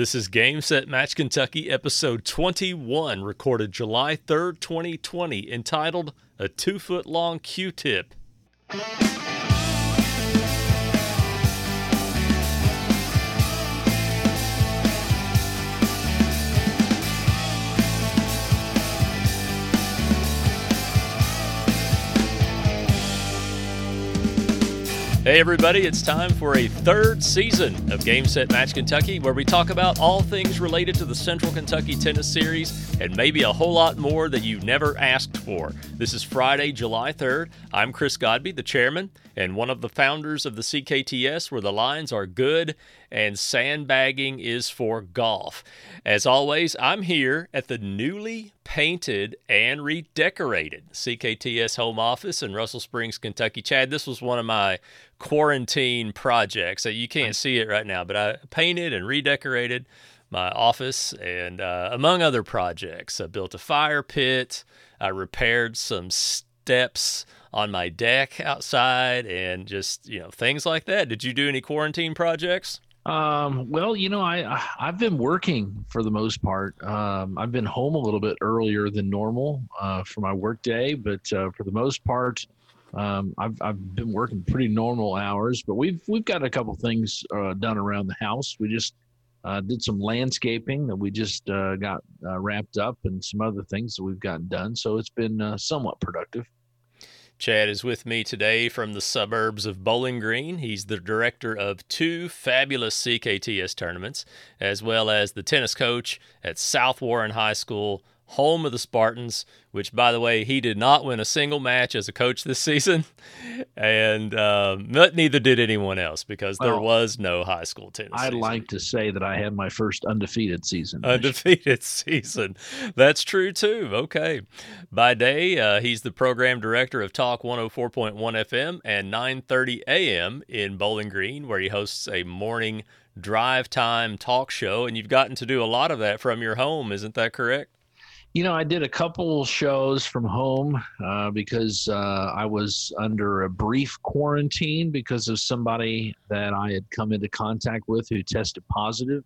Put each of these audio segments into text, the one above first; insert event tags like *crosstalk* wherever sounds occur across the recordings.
This is Game Set Match Kentucky, episode 21, recorded July 3rd, 2020, entitled A Two Foot Long Q Tip. Hey, everybody, it's time for a third season of Game Set Match Kentucky, where we talk about all things related to the Central Kentucky Tennis Series and maybe a whole lot more that you never asked for. This is Friday, July 3rd. I'm Chris Godby, the chairman and one of the founders of the CKTS, where the lines are good and sandbagging is for golf. As always, I'm here at the newly painted and redecorated CKTS home office in Russell Springs, Kentucky. Chad, this was one of my quarantine projects. You can't see it right now, but I painted and redecorated my office and uh, among other projects. I built a fire pit, I repaired some steps on my deck outside and just you know things like that. Did you do any quarantine projects? Um, well, you know, I I've been working for the most part. Um, I've been home a little bit earlier than normal uh, for my work day, but uh, for the most part, um, I've I've been working pretty normal hours. But we've we've got a couple things uh, done around the house. We just uh, did some landscaping that we just uh, got uh, wrapped up, and some other things that we've gotten done. So it's been somewhat productive. Chad is with me today from the suburbs of Bowling Green. He's the director of two fabulous CKTS tournaments, as well as the tennis coach at South Warren High School, home of the Spartans, which, by the way, he did not win a single match as a coach this *laughs* season, and um, neither did anyone else because well, there was no high school tennis. I'd season. like to say that I had my first undefeated season. Undefeated *laughs* season. That's true too. Okay. By day, uh, he's the program director of Talk 104.1 FM and 9:30 a.m. in Bowling Green, where he hosts a morning drive time talk show, and you've gotten to do a lot of that from your home. Isn't that correct? You know, I did a couple shows from home uh, because uh, I was under a brief quarantine because of somebody that I had come into contact with who tested positive.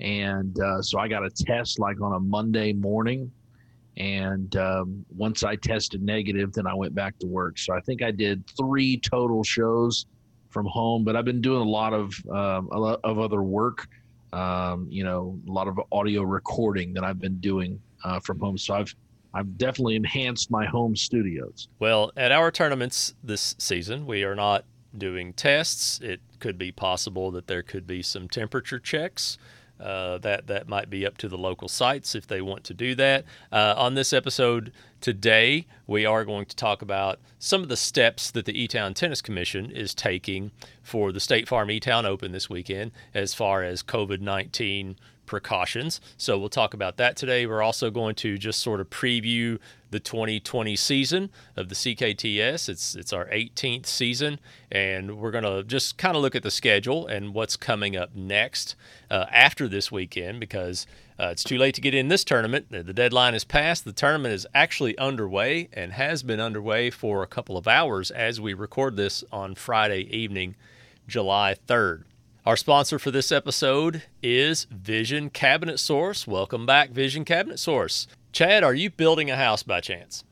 And uh, so I got a test like on a Monday morning. And um, once I tested negative, then I went back to work. So I think I did three total shows from home, but I've been doing a lot of, um, a lot of other work. Um, you know, a lot of audio recording that I've been doing uh, from home. So I've I've definitely enhanced my home studios. Well, at our tournaments this season, we are not doing tests. It could be possible that there could be some temperature checks. Uh, that that might be up to the local sites if they want to do that. Uh, on this episode today, we are going to talk about some of the steps that the E-Town Tennis Commission is taking for the State Farm E-Town Open this weekend, as far as COVID nineteen precautions. So we'll talk about that today. We're also going to just sort of preview the 2020 season of the CKTS. It's it's our 18th season, and we're going to just kind of look at the schedule and what's coming up next uh, after this weekend because uh, it's too late to get in this tournament. The deadline is passed. The tournament is actually underway and has been underway for a couple of hours as we record this on Friday evening, July 3rd. Our sponsor for this episode is Vision Cabinet Source. Welcome back, Vision Cabinet Source. Chad, are you building a house by chance?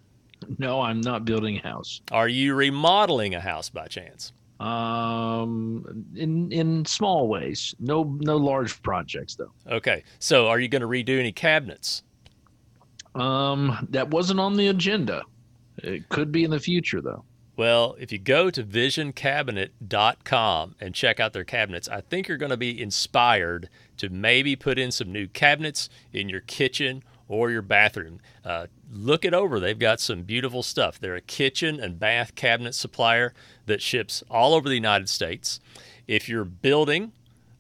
No, I'm not building a house. Are you remodeling a house by chance? Um, in in small ways. No no large projects though. Okay. So, are you going to redo any cabinets? Um, that wasn't on the agenda. It could be in the future though. Well, if you go to visioncabinet.com and check out their cabinets, I think you're going to be inspired to maybe put in some new cabinets in your kitchen or your bathroom. Uh, look it over. They've got some beautiful stuff. They're a kitchen and bath cabinet supplier that ships all over the United States. If you're building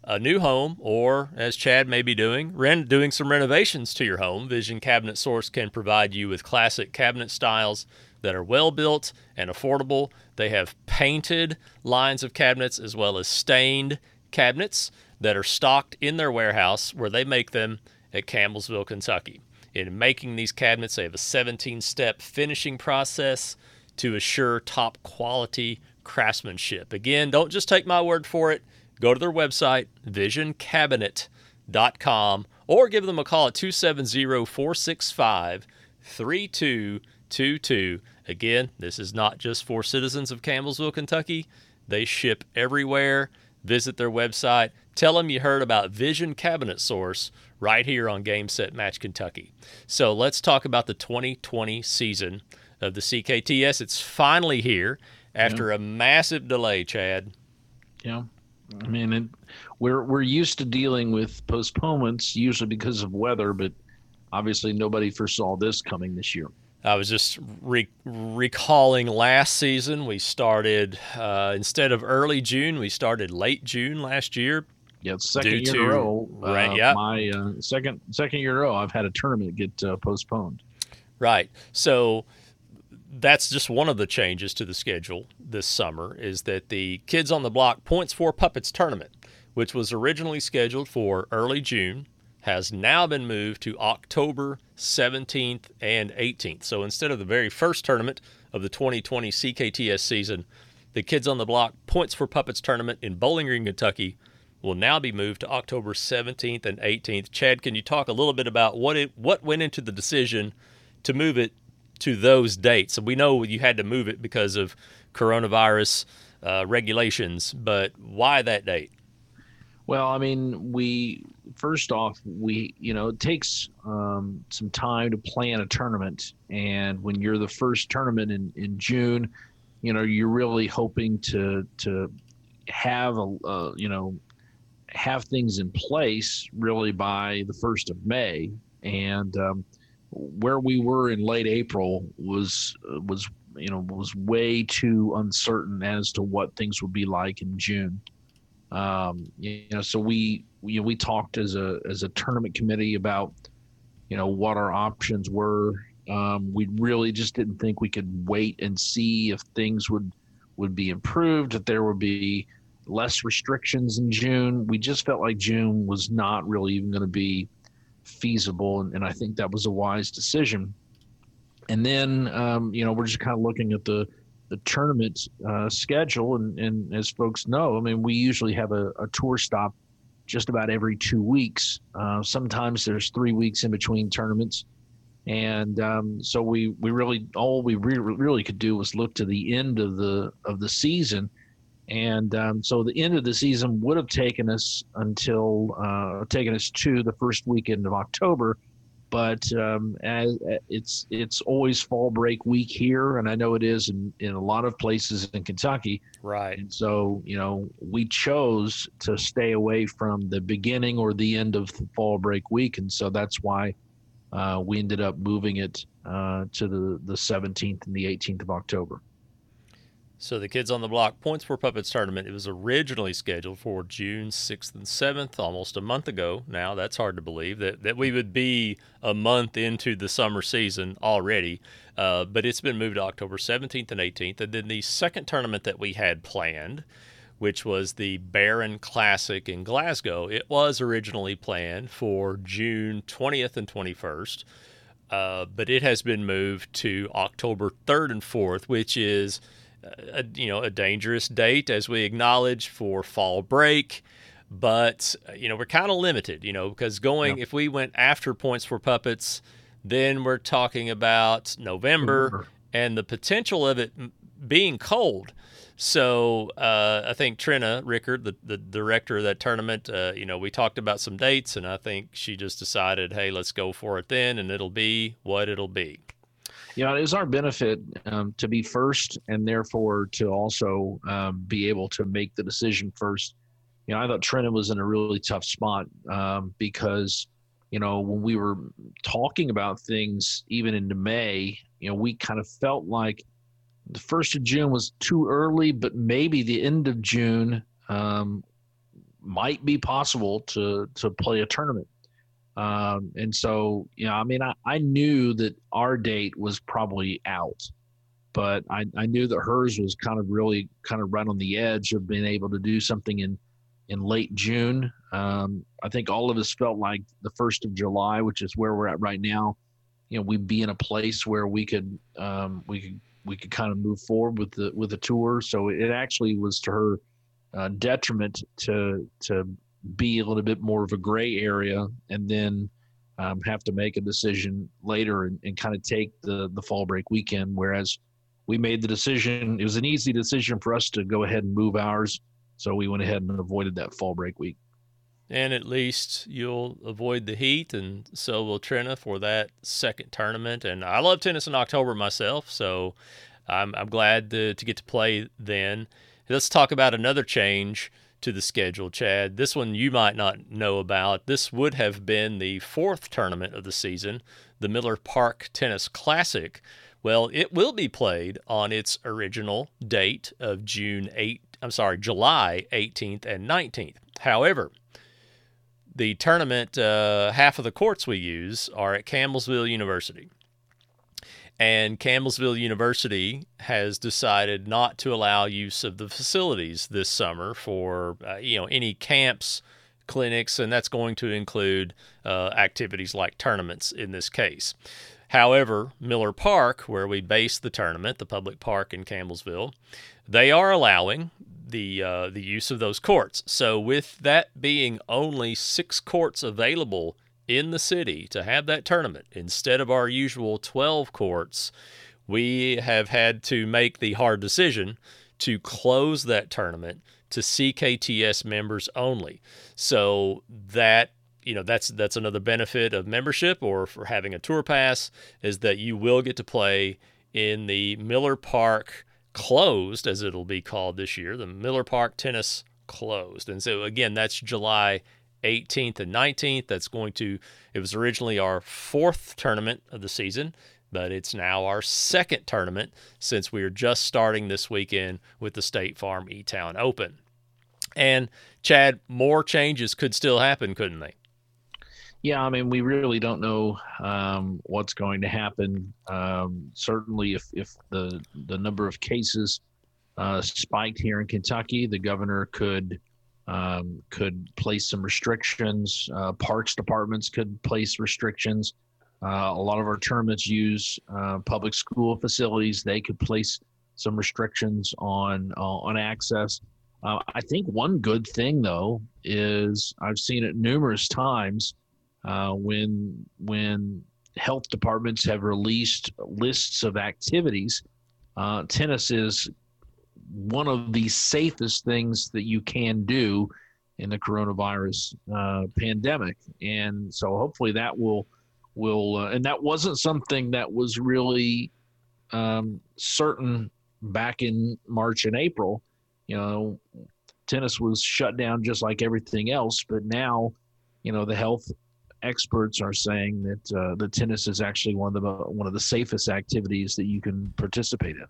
a new home, or as Chad may be doing, rent, doing some renovations to your home, Vision Cabinet Source can provide you with classic cabinet styles that are well built and affordable. They have painted lines of cabinets as well as stained cabinets that are stocked in their warehouse where they make them at Campbellsville, Kentucky. In making these cabinets, they have a 17 step finishing process to assure top quality craftsmanship. Again, don't just take my word for it. Go to their website, visioncabinet.com or give them a call at 270 465 3222. Again, this is not just for citizens of Campbellsville, Kentucky. They ship everywhere. Visit their website. Tell them you heard about Vision Cabinet Source right here on Game Set Match Kentucky. So let's talk about the 2020 season of the CKTS. It's finally here after yeah. a massive delay, Chad. Yeah. I mean, it, we're we're used to dealing with postponements usually because of weather, but obviously nobody foresaw this coming this year. I was just re- recalling last season. We started uh, instead of early June, we started late June last year. Yeah, second year to, in a row. Right. Uh, yeah. My uh, second second year in a row, I've had a tournament get uh, postponed. Right. So that's just one of the changes to the schedule this summer is that the Kids on the Block Points for Puppets tournament, which was originally scheduled for early June, has now been moved to October 17th and 18th. So instead of the very first tournament of the 2020 CKTS season, the Kids on the Block Points for Puppets tournament in Bowling Green, Kentucky will now be moved to October 17th and 18th. Chad, can you talk a little bit about what it what went into the decision to move it to those dates? we know you had to move it because of coronavirus uh, regulations, but why that date? Well, I mean, we first off, we you know it takes um, some time to plan a tournament, and when you're the first tournament in in June, you know you're really hoping to to have a you know have things in place really by the first of May, and um, where we were in late April was was you know was way too uncertain as to what things would be like in June. Um, you know, so we we, we talked as a as a tournament committee about you know what our options were. Um, we really just didn't think we could wait and see if things would would be improved, that there would be less restrictions in June. We just felt like June was not really even going to be feasible, and, and, I think that was a wise decision. And then, um, you know, we're just kind of looking at the the tournament uh, schedule, and, and as folks know, I mean, we usually have a, a tour stop just about every two weeks. Uh, sometimes there's three weeks in between tournaments, and um, so we we really all we re- really could do was look to the end of the of the season, and um, so the end of the season would have taken us until uh, taken us to the first weekend of October but um, as, it's it's always fall break week here, and I know it is in, in a lot of places in Kentucky. Right. And so you know we chose to stay away from the beginning or the end of the fall break week, and so that's why uh, we ended up moving it uh, to the the 17th and the 18th of October. So the Kids on the Block Points for Puppets tournament, it was originally scheduled for June 6th and 7th, almost a month ago. Now, that's hard to believe that, that we would be a month into the summer season already. Uh, but it's been moved to October 17th and 18th. And then the second tournament that we had planned, which was the Barren Classic in Glasgow, it was originally planned for June 20th and 21st. Uh, but it has been moved to October 3rd and 4th, which is – a, you know a dangerous date as we acknowledge for fall break but you know we're kind of limited you know because going yep. if we went after points for puppets then we're talking about november, november. and the potential of it being cold so uh, I think Trina Rickard, the, the director of that tournament, uh, you know, we talked about some dates, and I think she just decided, hey, let's go for it then, and it'll be what it'll be you know, it is our benefit um, to be first and therefore to also um, be able to make the decision first. You know, I thought Trenton was in a really tough spot um, because, you know, when we were talking about things even into May, you know, we kind of felt like the first of June was too early, but maybe the end of June um, might be possible to to play a tournament. Um, and so, you know, I mean, I, I knew that our date was probably out, but I, I knew that hers was kind of really kind of right on the edge of being able to do something in, in late June. Um, I think all of us felt like the first of July, which is where we're at right now, you know, we'd be in a place where we could, um, we could, we could kind of move forward with the, with the tour. So it actually was to her uh, detriment to, to be a little bit more of a gray area, and then um, have to make a decision later and, and kind of take the the fall break weekend. Whereas we made the decision; it was an easy decision for us to go ahead and move ours, so we went ahead and avoided that fall break week. And at least you'll avoid the heat, and so will Trina for that second tournament. And I love tennis in October myself, so I'm, I'm glad to, to get to play then. Let's talk about another change to the schedule, Chad. This one you might not know about. This would have been the fourth tournament of the season, the Miller Park Tennis Classic. Well, it will be played on its original date of June 8, I'm sorry, July 18th and 19th. However, the tournament, uh, half of the courts we use are at Campbellsville University. And Campbellsville University has decided not to allow use of the facilities this summer for uh, you know any camps, clinics, and that's going to include uh, activities like tournaments in this case. However, Miller Park, where we base the tournament, the public park in Campbellsville, they are allowing the uh, the use of those courts. So, with that being only six courts available in the city to have that tournament instead of our usual 12 courts, we have had to make the hard decision to close that tournament to CKTS members only. So that you know that's that's another benefit of membership or for having a tour pass is that you will get to play in the Miller Park closed as it'll be called this year, the Miller Park Tennis closed. And so again, that's July 18th and 19th. That's going to, it was originally our fourth tournament of the season, but it's now our second tournament since we are just starting this weekend with the State Farm E Town Open. And Chad, more changes could still happen, couldn't they? Yeah, I mean, we really don't know um, what's going to happen. Um, certainly, if if the the number of cases uh, spiked here in Kentucky, the governor could um, could place some restrictions. Uh, parks departments could place restrictions. Uh, a lot of our tournaments use uh, public school facilities. They could place some restrictions on uh, on access. Uh, I think one good thing though is I've seen it numerous times uh, when when health departments have released lists of activities. tennis is one of the safest things that you can do in the coronavirus uh, pandemic, and so hopefully that will will uh, and that wasn't something that was really um, certain back in March and April. You know, tennis was shut down just like everything else, but now, you know, the health experts are saying that uh, the tennis is actually one of the one of the safest activities that you can participate in.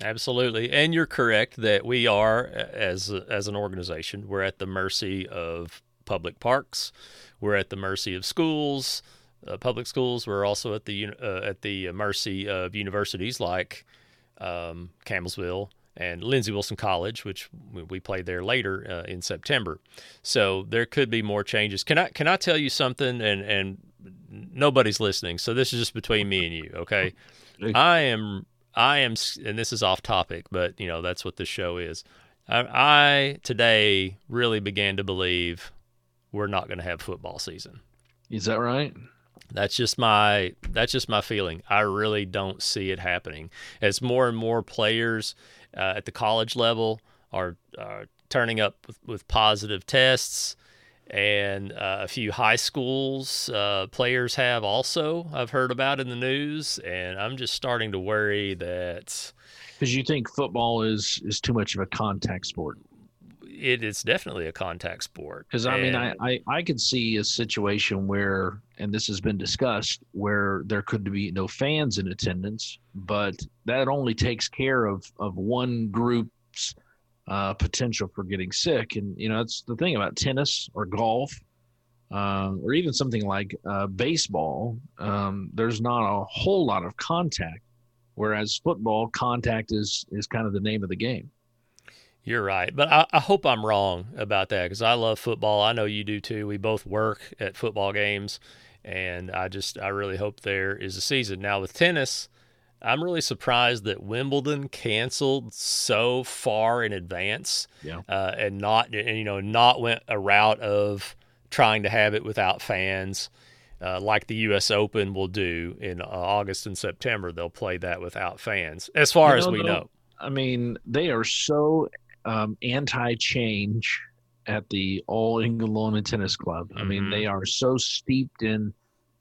Absolutely, and you're correct that we are, as as an organization, we're at the mercy of public parks, we're at the mercy of schools, uh, public schools. We're also at the uh, at the mercy of universities like um, Campbellsville and Lindsey Wilson College, which we played there later uh, in September. So there could be more changes. Can I can I tell you something? And and nobody's listening, so this is just between me and you. Okay, I am I am, and this is off topic, but you know that's what this show is. I, I today really began to believe we're not going to have football season. Is that right? That's just my that's just my feeling. I really don't see it happening as more and more players uh, at the college level are, are turning up with, with positive tests and uh, a few high schools uh, players have also I've heard about in the news, and I'm just starting to worry that because you think football is is too much of a contact sport. It is definitely a contact sport. Because I mean, I, I I could see a situation where, and this has been discussed, where there could be no fans in attendance, but that only takes care of of one group's uh, potential for getting sick. And you know, that's the thing about tennis or golf, uh, or even something like uh, baseball. Um, there's not a whole lot of contact, whereas football, contact is is kind of the name of the game. You're right, but I, I hope I'm wrong about that because I love football. I know you do too. We both work at football games, and I just I really hope there is a season now with tennis. I'm really surprised that Wimbledon canceled so far in advance, yeah, uh, and not and, you know not went a route of trying to have it without fans, uh, like the U.S. Open will do in uh, August and September. They'll play that without fans, as far you know, as we know. I mean, they are so um, anti-change at the All England Lawn and Tennis Club. I mm-hmm. mean, they are so steeped in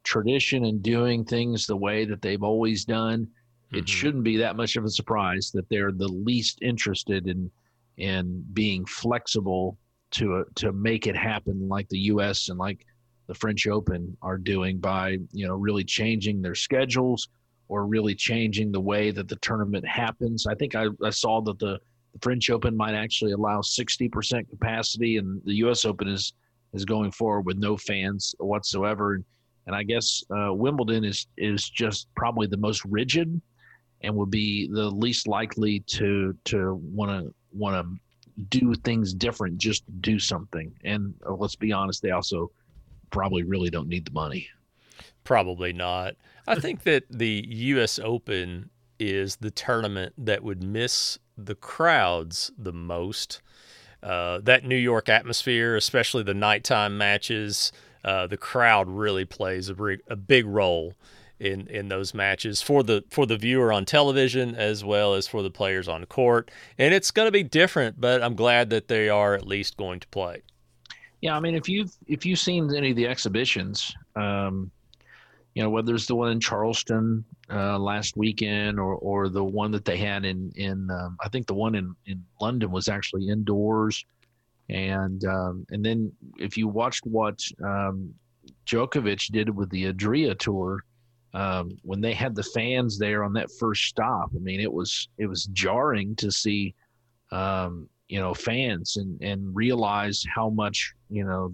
tradition and doing things the way that they've always done it mm-hmm. shouldn't be that much of a surprise that they're the least interested in in being flexible to uh, to make it happen like the U.S. and like the French Open are doing by you know really changing their schedules or really changing the way that the tournament happens. I think I, I saw that the, the French Open might actually allow 60% capacity, and the U.S. Open is is going forward with no fans whatsoever. And, and I guess uh, Wimbledon is is just probably the most rigid and would be the least likely to to want to want to do things different just do something. And uh, let's be honest they also probably really don't need the money. Probably not. I think that the us open is the tournament that would miss the crowds the most. Uh, that new york atmosphere especially the nighttime matches uh, the crowd really plays a, a big role in in those matches for the for the viewer on television as well as for the players on court. And it's going to be different, but I'm glad that they are at least going to play. Yeah, I mean, if you've if you've seen any of the exhibitions, um, you know whether it's the one in Charleston uh, last weekend or or the one that they had in in um, I think the one in in London was actually indoors, and um, and then if you watched what um, Djokovic did with the Adria tour um, when they had the fans there on that first stop, I mean, it was it was jarring to see, um, you know, fans and and realize how much you know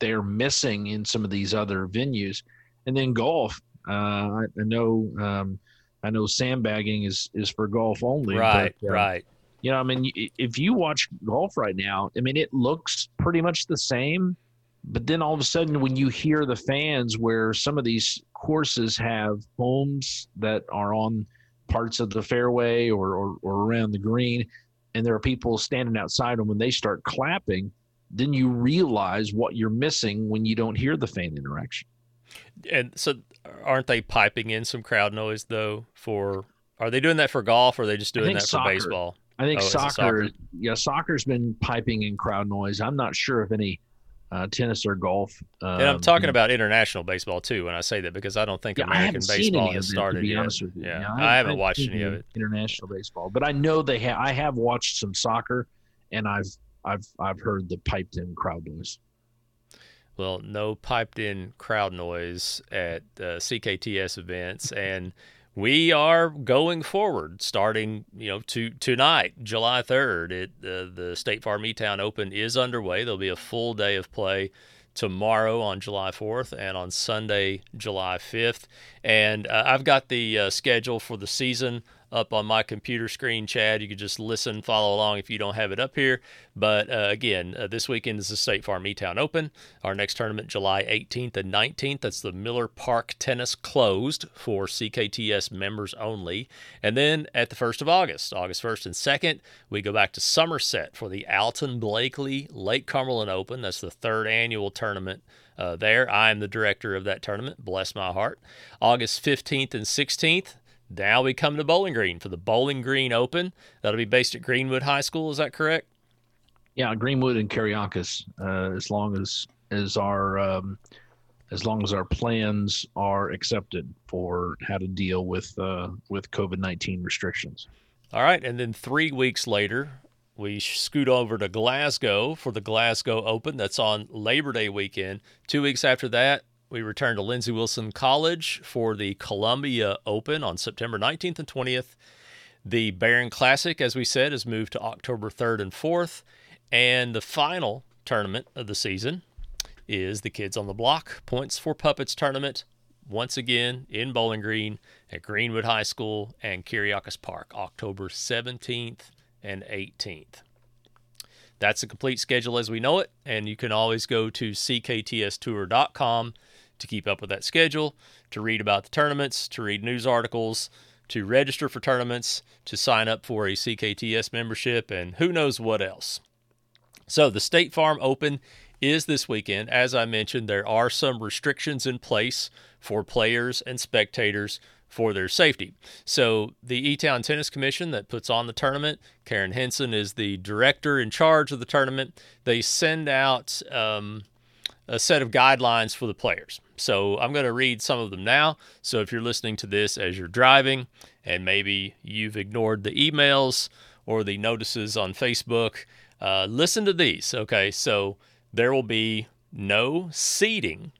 they're missing in some of these other venues. And then golf, uh, I, I know um, I know sandbagging is is for golf only. Right, but, uh, right. You know, I mean, if you watch golf right now, I mean, it looks pretty much the same. But then all of a sudden, when you hear the fans, where some of these courses have homes that are on parts of the fairway or, or, or around the green, and there are people standing outside, and when they start clapping, then you realize what you're missing when you don't hear the fan interaction. And so, aren't they piping in some crowd noise though? For are they doing that for golf, or are they just doing that soccer, for baseball? I think oh, soccer, soccer, yeah, soccer's been piping in crowd noise. I'm not sure if any uh, tennis or golf. Um, and I'm talking about international baseball too when I say that because I don't think yeah, American baseball has started yet. Yeah, yeah I, I, haven't watched any of it. International baseball, but I know they have. I have watched some soccer, and I've I've I've heard the piped in crowd noise. Well, no piped in crowd noise at uh, CKTS events, and we are going forward starting you know to tonight july 3rd it uh, the state farm e-town open is underway. There'll be a full day of play tomorrow on july 4th and on sunday july 5th and uh, i've got the uh, schedule for the season up on my computer screen, Chad. You can just listen, follow along if you don't have it up here. But uh, again, uh, this weekend is the State Farm E-Town Open. Our next tournament, July 18th and 19th. That's the Miller Park Tennis closed for CKTS members only. And then at the 1st of August, August 1st and 2nd, we go back to Somerset for the Alton Blakley Lake Cumberland Open. That's the third annual tournament uh, there. I am the director of that tournament. Bless my heart. August 15th and 16th, now we come to Bowling Green for the Bowling Green Open. That'll be based at Greenwood High School. Is that correct? Yeah, Greenwood and Kereiakes. Uh, as long as as our um, as long as our plans are accepted for how to deal with uh, with COVID nineteen restrictions. All right, and then three weeks later, we scoot over to Glasgow for the Glasgow Open. That's on Labor Day weekend. Two weeks after that, we return to Lindsey Wilson College for the Columbia Open on September 19th and 20th. The Barren Classic, as we said, is moved to October 3rd and 4th. And the final tournament of the season is the Kids on the Block Points for Puppets tournament, once again in Bowling Green at Greenwood High School and Kereiakes Park, October 17th and 18th. That's the complete schedule as we know it, and you can always go to cktstour.com to keep up with that schedule, to read about the tournaments, to read news articles, to register for tournaments, to sign up for a CKTS membership, and who knows what else. So, the State Farm Open is this weekend. As I mentioned, there are some restrictions in place for players and spectators for their safety. So, the E Town Tennis Commission that puts on the tournament, Karen Henson is the director in charge of the tournament. They send out um, a set of guidelines for the players. So I'm going to read some of them now. So if you're listening to this as you're driving and maybe you've ignored the emails or the notices on Facebook, uh, listen to these. Okay, so there will be no seating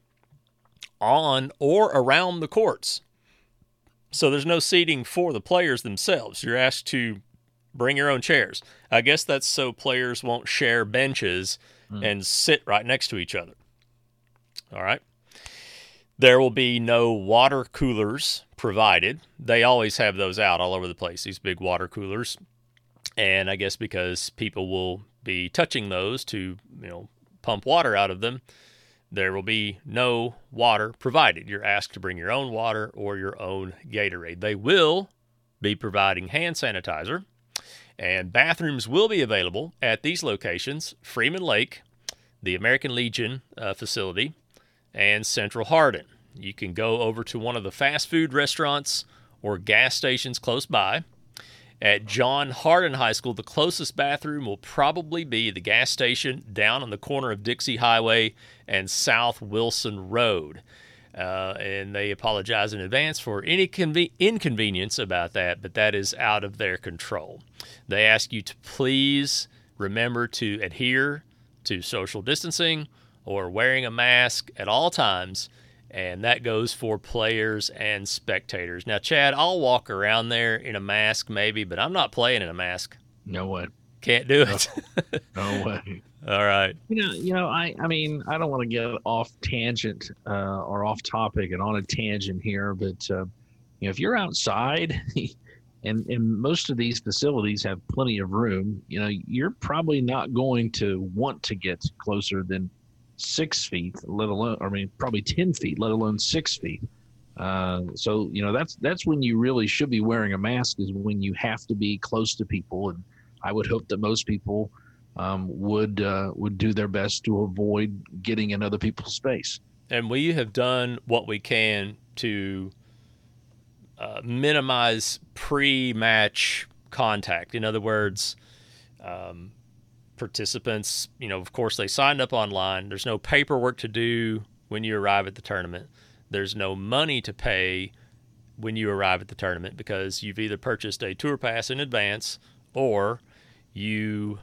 on or around the courts. So there's no seating for the players themselves. You're asked to bring your own chairs. I guess that's so players won't share benches mm. and sit right next to each other. All right. There will be no water coolers provided. They always have those out all over the place, these big water coolers. And I guess because people will be touching those to, you know, pump water out of them, there will be no water provided. You're asked to bring your own water or your own Gatorade. They will be providing hand sanitizer, and bathrooms will be available at these locations Freeman Lake, the American Legion uh, facility, and Central Hardin. You can go over to one of the fast food restaurants or gas stations close by. At John Hardin High School, the closest bathroom will probably be the gas station down on the corner of Dixie Highway and South Wilson Road. Uh, and they apologize in advance for any conve- inconvenience about that, but that is out of their control. They ask you to please remember to adhere to social distancing or wearing a mask at all times and that goes for players and spectators. Now, Chad, I'll walk around there in a mask maybe, but I'm not playing in a mask. No way. Can't do it. *laughs* no way. All right. You know, you know, I, I mean, I don't want to get off tangent uh, or off topic and on a tangent here, but uh, you know, if you're outside, *laughs* and and most of these facilities have plenty of room, you know, you're probably not going to want to get closer than six feet, let alone, I mean, probably 10 feet, let alone six feet. Uh, so, you know, that's, that's when you really should be wearing a mask is when you have to be close to people. And I would hope that most people um, would, uh, would do their best to avoid getting in other people's space. And we have done what we can to uh, minimize pre match contact. In other words, um, participants, you know, of course, they signed up online. There's no paperwork to do when you arrive at the tournament. There's no money to pay when you arrive at the tournament because you've either purchased a tour pass in advance or you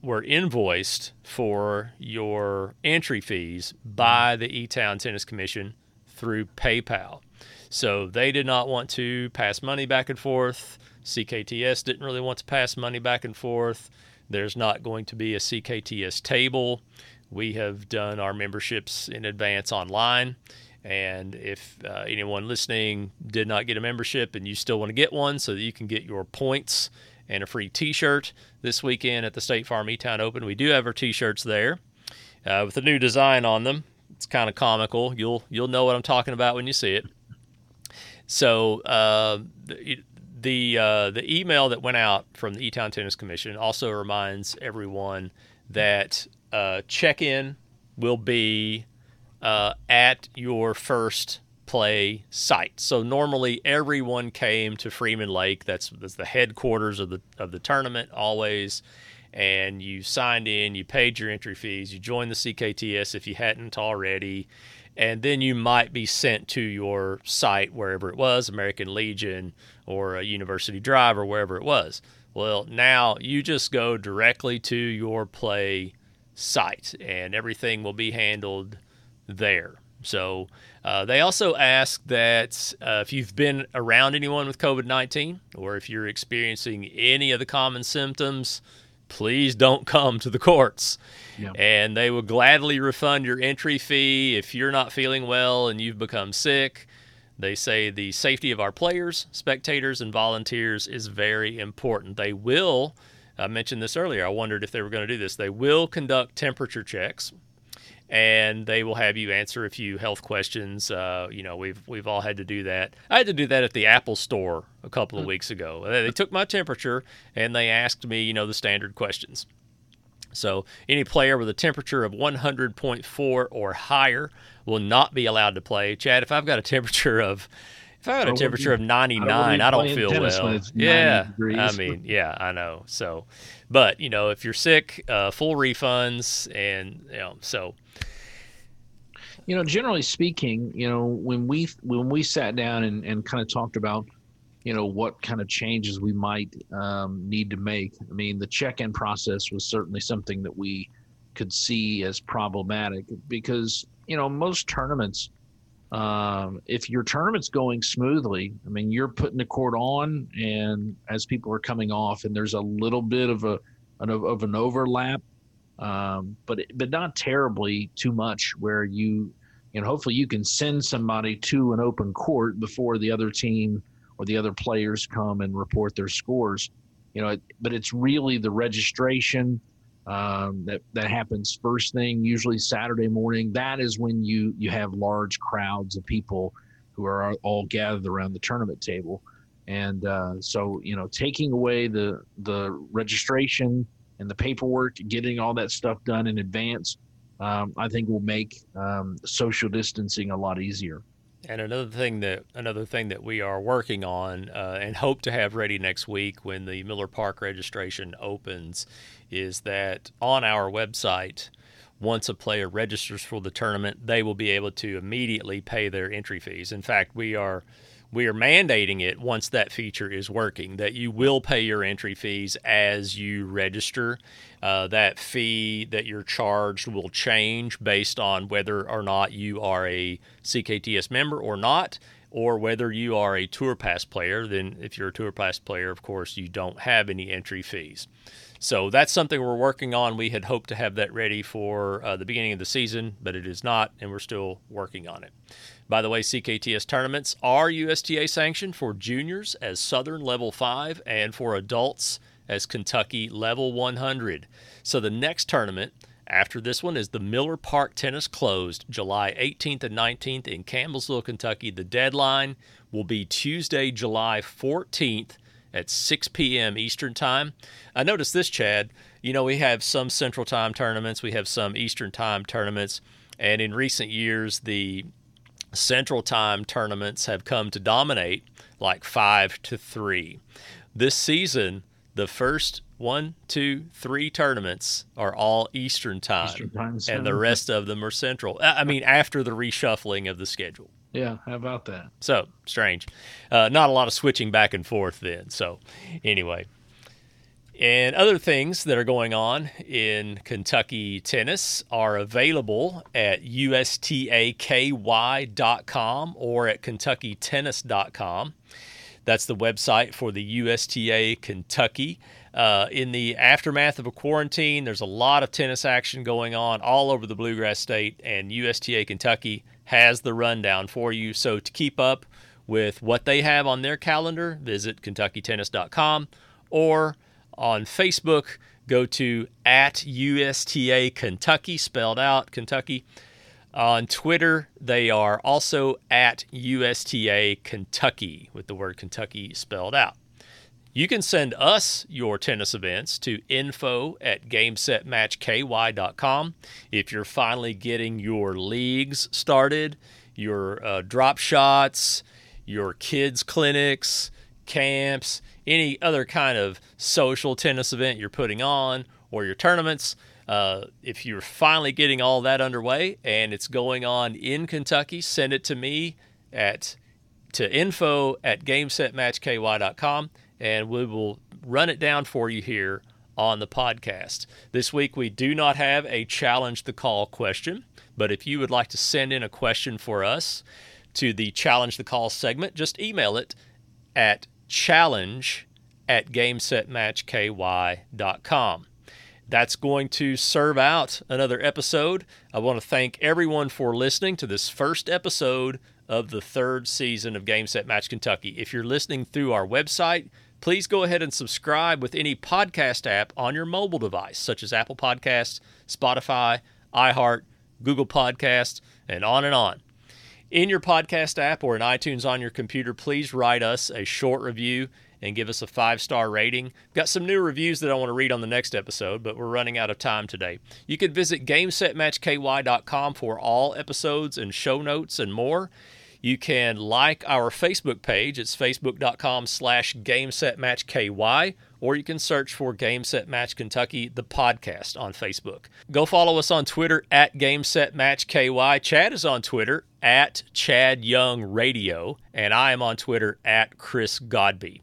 were invoiced for your entry fees by the E Town Tennis Commission through PayPal. So they did not want to pass money back and forth. CKTS didn't really want to pass money back and forth. There's not going to be a CKTS table. We have done our memberships in advance online. And if uh, anyone listening did not get a membership and you still want to get one so that you can get your points and a free t shirt this weekend at the State Farm E Town Open, we do have our t shirts there uh, with a new design on them. It's kind of comical. You'll you'll know what I'm talking about when you see it. So uh, the uh, the email that went out from the E-Town Tennis Commission also reminds everyone that uh, check-in will be uh, at your first play site. So normally everyone came to Freeman Lake. That's, that's the headquarters of the of the tournament always. And you signed in, you paid your entry fees, you joined the CKTS if you hadn't already, and then you might be sent to your site wherever it was, American Legion or a University Drive or wherever it was. Well, now you just go directly to your play site and everything will be handled there. So uh, they also ask that uh, if you've been around anyone with COVID 19 or if you're experiencing any of the common symptoms, please don't come to the courts. Yeah. And they will gladly refund your entry fee if you're not feeling well and you've become sick. They say the safety of our players, spectators, and volunteers is very important. They will, I mentioned this earlier, I wondered if they were going to do this. They will conduct temperature checks and they will have you answer a few health questions. Uh, you know, we've we've all had to do that. I had to do that at the Apple Store a couple of mm. weeks ago. They took my temperature and they asked me, you know, the standard questions. So any player with a temperature of 100.4 or higher will not be allowed to play. Chad, if I've got a temperature of if I got a temperature of 99, I don't, I don't feel well. Yeah, I mean, yeah, I know. So, but you know, if you're sick, uh, full refunds, and you know, so you know, generally speaking, you know, when we when we sat down and, and kind of talked about, you know, what kind of changes we might um, need to make. I mean, the check-in process was certainly something that we could see as problematic because you know most tournaments, um, if your tournament's going smoothly, I mean, you're putting the court on, and as people are coming off, and there's a little bit of a an, of an overlap, um, but but not terribly too much where you and hopefully you can send somebody to an open court before the other team or the other players come and report their scores. You know but it's really the registration um, that that happens first thing usually saturday morning that is when you you have large crowds of people who are all gathered around the tournament table and uh, so you know taking away the the registration and the paperwork getting all that stuff done in advance um, I think will make um, social distancing a lot easier. And another thing that another thing that we are working on uh, and hope to have ready next week when the Miller Park registration opens is that on our website, once a player registers for the tournament, they will be able to immediately pay their entry fees. In fact, we are we are mandating it once that feature is working that you will pay your entry fees as you register. Uh, that fee that you're charged will change based on whether or not you are a CKTS member or not, or whether you are a Tour Pass player. Then, if you're a Tour Pass player, of course, you don't have any entry fees. So that's something we're working on. We had hoped to have that ready for uh, the beginning of the season, but it is not, and we're still working on it. By the way, CKTS tournaments are USTA sanctioned for juniors as Southern Level 5 and for adults as Kentucky Level 100. So the next tournament after this one is the Miller Park Tennis Closed, July 18th and 19th in Campbellsville, Kentucky. The deadline will be Tuesday, July 14th at 6 p.m. Eastern Time. I noticed this, Chad. You know, we have some Central Time tournaments, we have some Eastern Time tournaments, and in recent years, the Central Time tournaments have come to dominate like five to three. This season, the first one, two, three tournaments are all Eastern time, Eastern time and the rest of them are Central. I mean, after the reshuffling of the schedule. Yeah, how about that? So strange. Uh, not a lot of switching back and forth then. So, anyway, and other things that are going on in Kentucky tennis are available at USTAKY.com or at KentuckyTennis.com. That's the website for the USTA Kentucky. Uh, in the aftermath of a quarantine, there's a lot of tennis action going on all over the Bluegrass State, and USTA Kentucky has the rundown for you. So to keep up with what they have on their calendar, visit KentuckyTennis.com or on Facebook, go to at USTA Kentucky, spelled out Kentucky. On Twitter, they are also at USTA Kentucky with the word Kentucky spelled out. You can send us your tennis events to info at gamesetmatchky.com. If you're finally getting your leagues started, your uh, drop shots, your kids' clinics, camps, any other kind of social tennis event you're putting on or your tournaments. Uh, if you're finally getting all that underway and it's going on in Kentucky, send it to me at to info at gamesetmatchky.com and we will run it down for you here on the podcast. This week we do not have a challenge the call question, but if you would like to send in a question for us to the challenge the call segment, just email it at challenge at gamesetmatchky.com. That's going to serve out another episode. I want to thank everyone for listening to this first episode of the third season of Game Set Match Kentucky. If you're listening through our website, please go ahead and subscribe with any podcast app on your mobile device, such as Apple Podcasts, Spotify, iHeart, Google Podcasts, and on and on. In your podcast app or in iTunes on your computer, please write us a short review and give us a five star rating. Got some new reviews that I want to read on the next episode, but we're running out of time today. You can visit GameSetMatchKY.com for all episodes and show notes and more. You can like our Facebook page. It's facebook.com slash GameSetMatchKY, or you can search for Game Set Match Kentucky, the podcast on Facebook. Go follow us on Twitter at Game Set Match KY. Chad is on Twitter at Chad Young Radio, and I am on Twitter at Chris Godby.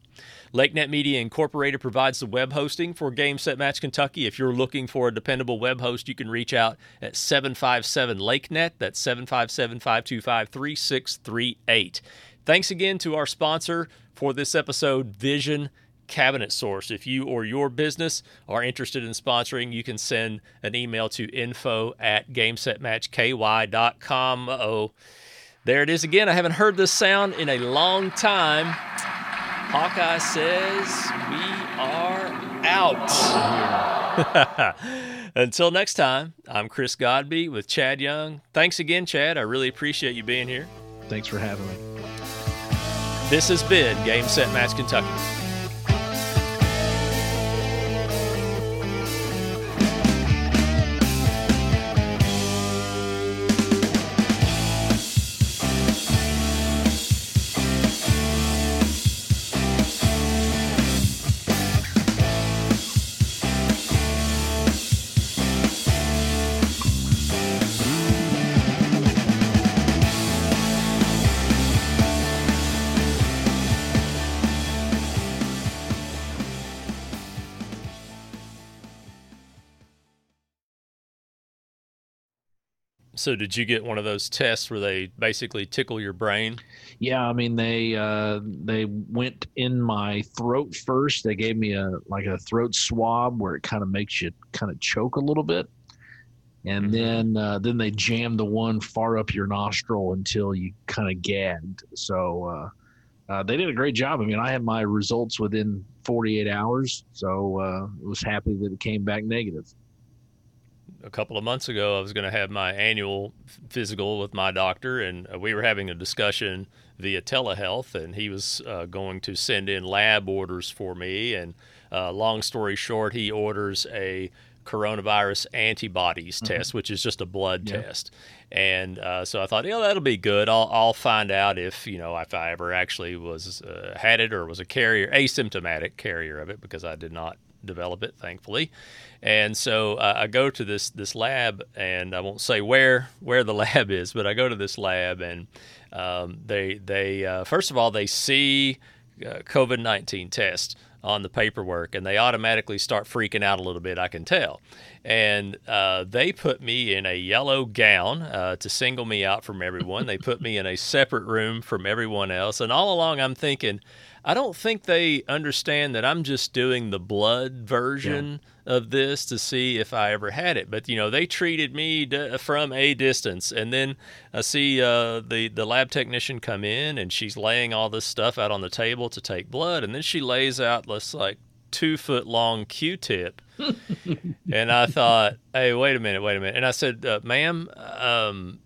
LakeNet Media Incorporated provides the web hosting for Game Set Match Kentucky. If you're looking for a dependable web host, you can reach out at 757 LakeNet. That's 757 525 3638. Thanks again to our sponsor for this episode, Vision Cabinet Source. If you or your business are interested in sponsoring, you can send an email to info at gamesetmatchky.com. Oh, there it is again. I haven't heard this sound in a long time. Hawkeye says we are out. *laughs* Until next time, I'm Chris Godby with Chad Young. Thanks again, Chad. I really appreciate you being here. Thanks for having me. This has been Game Set Match Kentucky. So did you get one of those tests where they basically tickle your brain? Yeah, I mean they uh, they went in my throat first. They gave me a like a throat swab where it kind of makes you kind of choke a little bit, and mm-hmm. then uh, then they jammed the one far up your nostril until you kind of gagged. So uh, uh, they did a great job. I mean, I had my results within 48 hours, so uh, I was happy that it came back negative a couple of months ago, I was going to have my annual physical with my doctor, and uh, we were having a discussion via telehealth, and he was uh, going to send in lab orders for me. And uh, long story short, he orders a coronavirus antibodies mm-hmm. test, which is just a blood yeah. test. And uh, so I thought, yeah, that'll be good. I'll, I'll find out if you know if I ever actually was uh, had it or was a carrier, asymptomatic carrier of it, because I did not develop it, thankfully. And so uh, I go to this this lab, and I won't say where where the *laughs* lab is, but I go to this lab, and um, they they uh, first of all they see uh, COVID nineteen test on the paperwork, and they automatically start freaking out a little bit. I can tell, and uh, they put me in a yellow gown uh, to single me out from everyone. they put me in a separate room from everyone else, and all along I'm thinking I don't think they understand that I'm just doing the blood version yeah. of this to see if I ever had it. But you know, they treated me d- from a distance, and then I see uh, the the lab technician come in, and she's laying all this stuff out on the table to take blood, and then she lays out this like two foot long Q-tip. *laughs* and I thought, hey, wait a minute, wait a minute. And I said, uh, ma'am, um,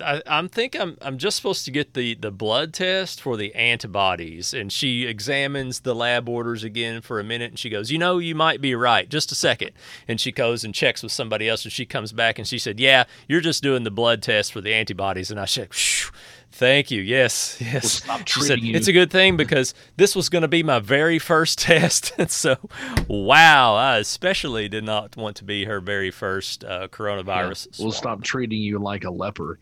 I, am think I'm I'm just supposed to get the the blood test for the antibodies, and she examines the lab orders again for a minute, and she goes, you know, you might be right. Just a second, and she goes and checks with somebody else, and she comes back and she said, yeah, you're just doing the blood test for the antibodies, and I said, Thank you. Yes, yes. We'll she said you. it's a good thing because this was going to be my very first *laughs* test, and so, wow, I especially did not want to be her very first uh, coronavirus. Yeah. We'll stop treating you like a leper.